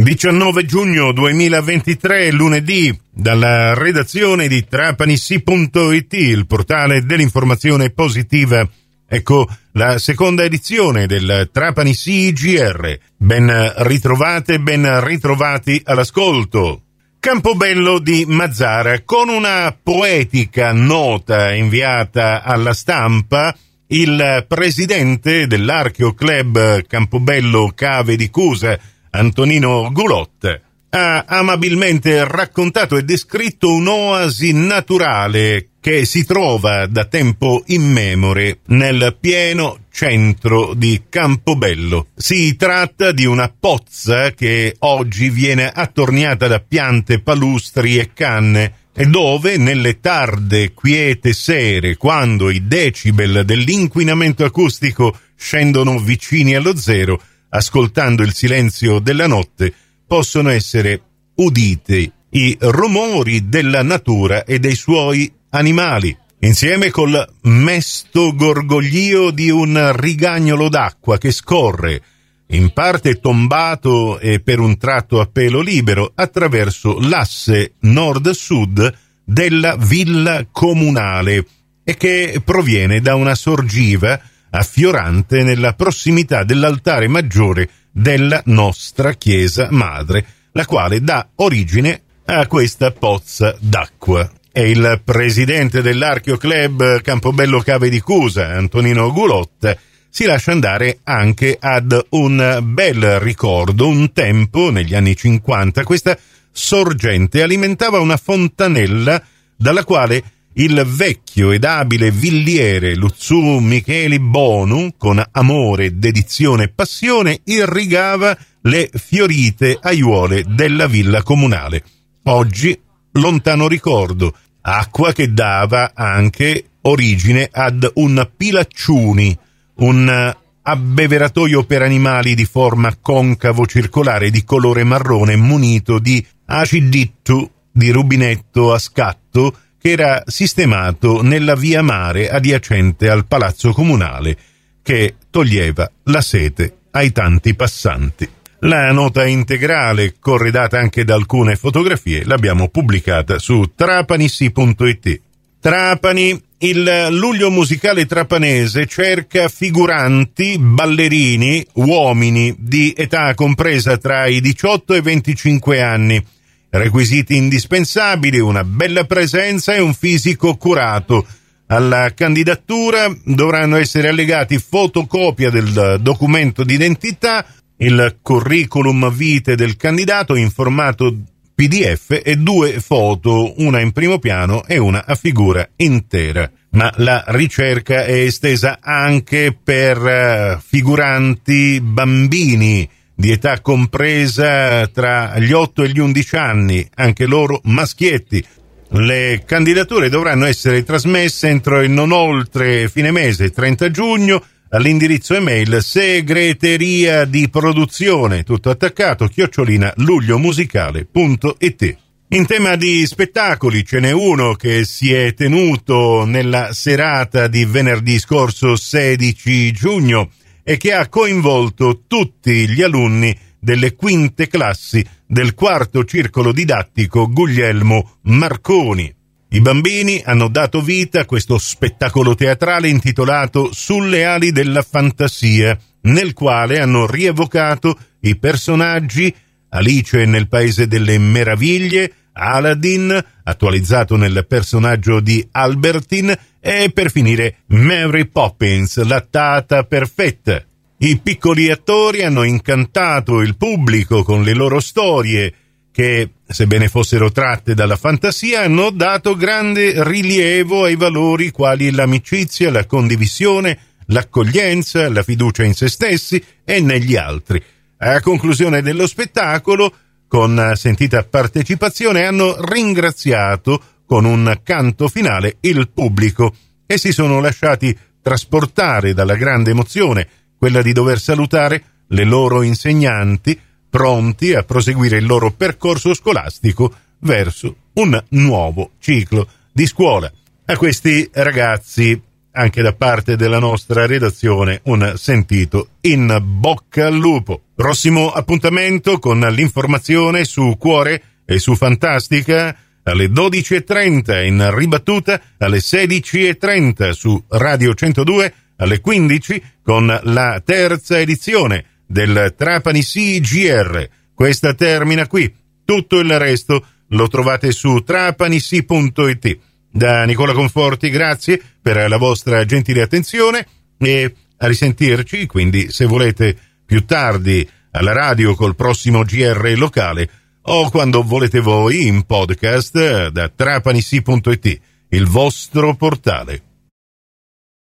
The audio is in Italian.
19 giugno 2023, lunedì, dalla redazione di trapanissi.it, il portale dell'informazione positiva. Ecco la seconda edizione del Trapani CGR. Ben ritrovate, ben ritrovati all'ascolto. Campobello di Mazzara, con una poetica nota inviata alla stampa, il presidente dell'Archeo Club Campobello Cave di Cusa, Antonino Gulot ha amabilmente raccontato e descritto un'oasi naturale che si trova da tempo immemore nel pieno centro di Campobello. Si tratta di una pozza che oggi viene attorniata da piante palustri e canne e dove nelle tarde quiete sere, quando i decibel dell'inquinamento acustico scendono vicini allo zero, ascoltando il silenzio della notte, possono essere uditi i rumori della natura e dei suoi animali, insieme col mesto gorgoglio di un rigagnolo d'acqua che scorre, in parte tombato e per un tratto a pelo libero, attraverso l'asse nord-sud della villa comunale e che proviene da una sorgiva affiorante nella prossimità dell'altare maggiore della nostra chiesa madre, la quale dà origine a questa pozza d'acqua. E il presidente dell'Archeo Club Campobello Cave di Cusa, Antonino Gulot, si lascia andare anche ad un bel ricordo. Un tempo, negli anni 50, questa sorgente alimentava una fontanella dalla quale il vecchio ed abile villiere Luzzu Micheli Bonu, con amore, dedizione e passione, irrigava le fiorite aiuole della villa comunale. Oggi, lontano ricordo, acqua che dava anche origine ad un pilacciuni, un abbeveratoio per animali di forma concavo circolare di colore marrone munito di acidittu di rubinetto a scatto che era sistemato nella via mare adiacente al palazzo comunale, che toglieva la sete ai tanti passanti. La nota integrale, corredata anche da alcune fotografie, l'abbiamo pubblicata su trapanissi.it. Trapani, il luglio musicale trapanese cerca figuranti, ballerini, uomini di età compresa tra i 18 e i 25 anni Requisiti indispensabili, una bella presenza e un fisico curato. Alla candidatura dovranno essere allegati fotocopia del documento d'identità, il curriculum vitae del candidato in formato PDF e due foto, una in primo piano e una a figura intera. Ma la ricerca è estesa anche per eh, figuranti bambini di età compresa tra gli 8 e gli 11 anni, anche loro maschietti. Le candidature dovranno essere trasmesse entro e non oltre fine mese, 30 giugno, all'indirizzo email segreteria di produzione, tutto attaccato, chiocciolina lugliomusicale.it. In tema di spettacoli ce n'è uno che si è tenuto nella serata di venerdì scorso 16 giugno e che ha coinvolto tutti gli alunni delle quinte classi del quarto circolo didattico Guglielmo Marconi. I bambini hanno dato vita a questo spettacolo teatrale intitolato Sulle ali della fantasia, nel quale hanno rievocato i personaggi Alice nel Paese delle Meraviglie, Aladdin, attualizzato nel personaggio di Albertin, e per finire Mary Poppins, la tata perfetta. I piccoli attori hanno incantato il pubblico con le loro storie, che, sebbene fossero tratte dalla fantasia, hanno dato grande rilievo ai valori quali l'amicizia, la condivisione, l'accoglienza, la fiducia in se stessi e negli altri. A conclusione dello spettacolo, con sentita partecipazione, hanno ringraziato con un canto finale il pubblico e si sono lasciati trasportare dalla grande emozione, quella di dover salutare le loro insegnanti, pronti a proseguire il loro percorso scolastico verso un nuovo ciclo di scuola. A questi ragazzi anche da parte della nostra redazione un sentito in bocca al lupo. Prossimo appuntamento con l'informazione su Cuore e su Fantastica alle 12.30 in ribattuta alle 16.30 su Radio 102 alle 15 con la terza edizione del Trapani CGR. Questa termina qui. Tutto il resto lo trovate su trapanisi.it. Da Nicola Conforti, grazie per la vostra gentile attenzione e a risentirci, quindi se volete più tardi alla radio col prossimo GR locale o quando volete voi in podcast da trapanisi.it, il vostro portale.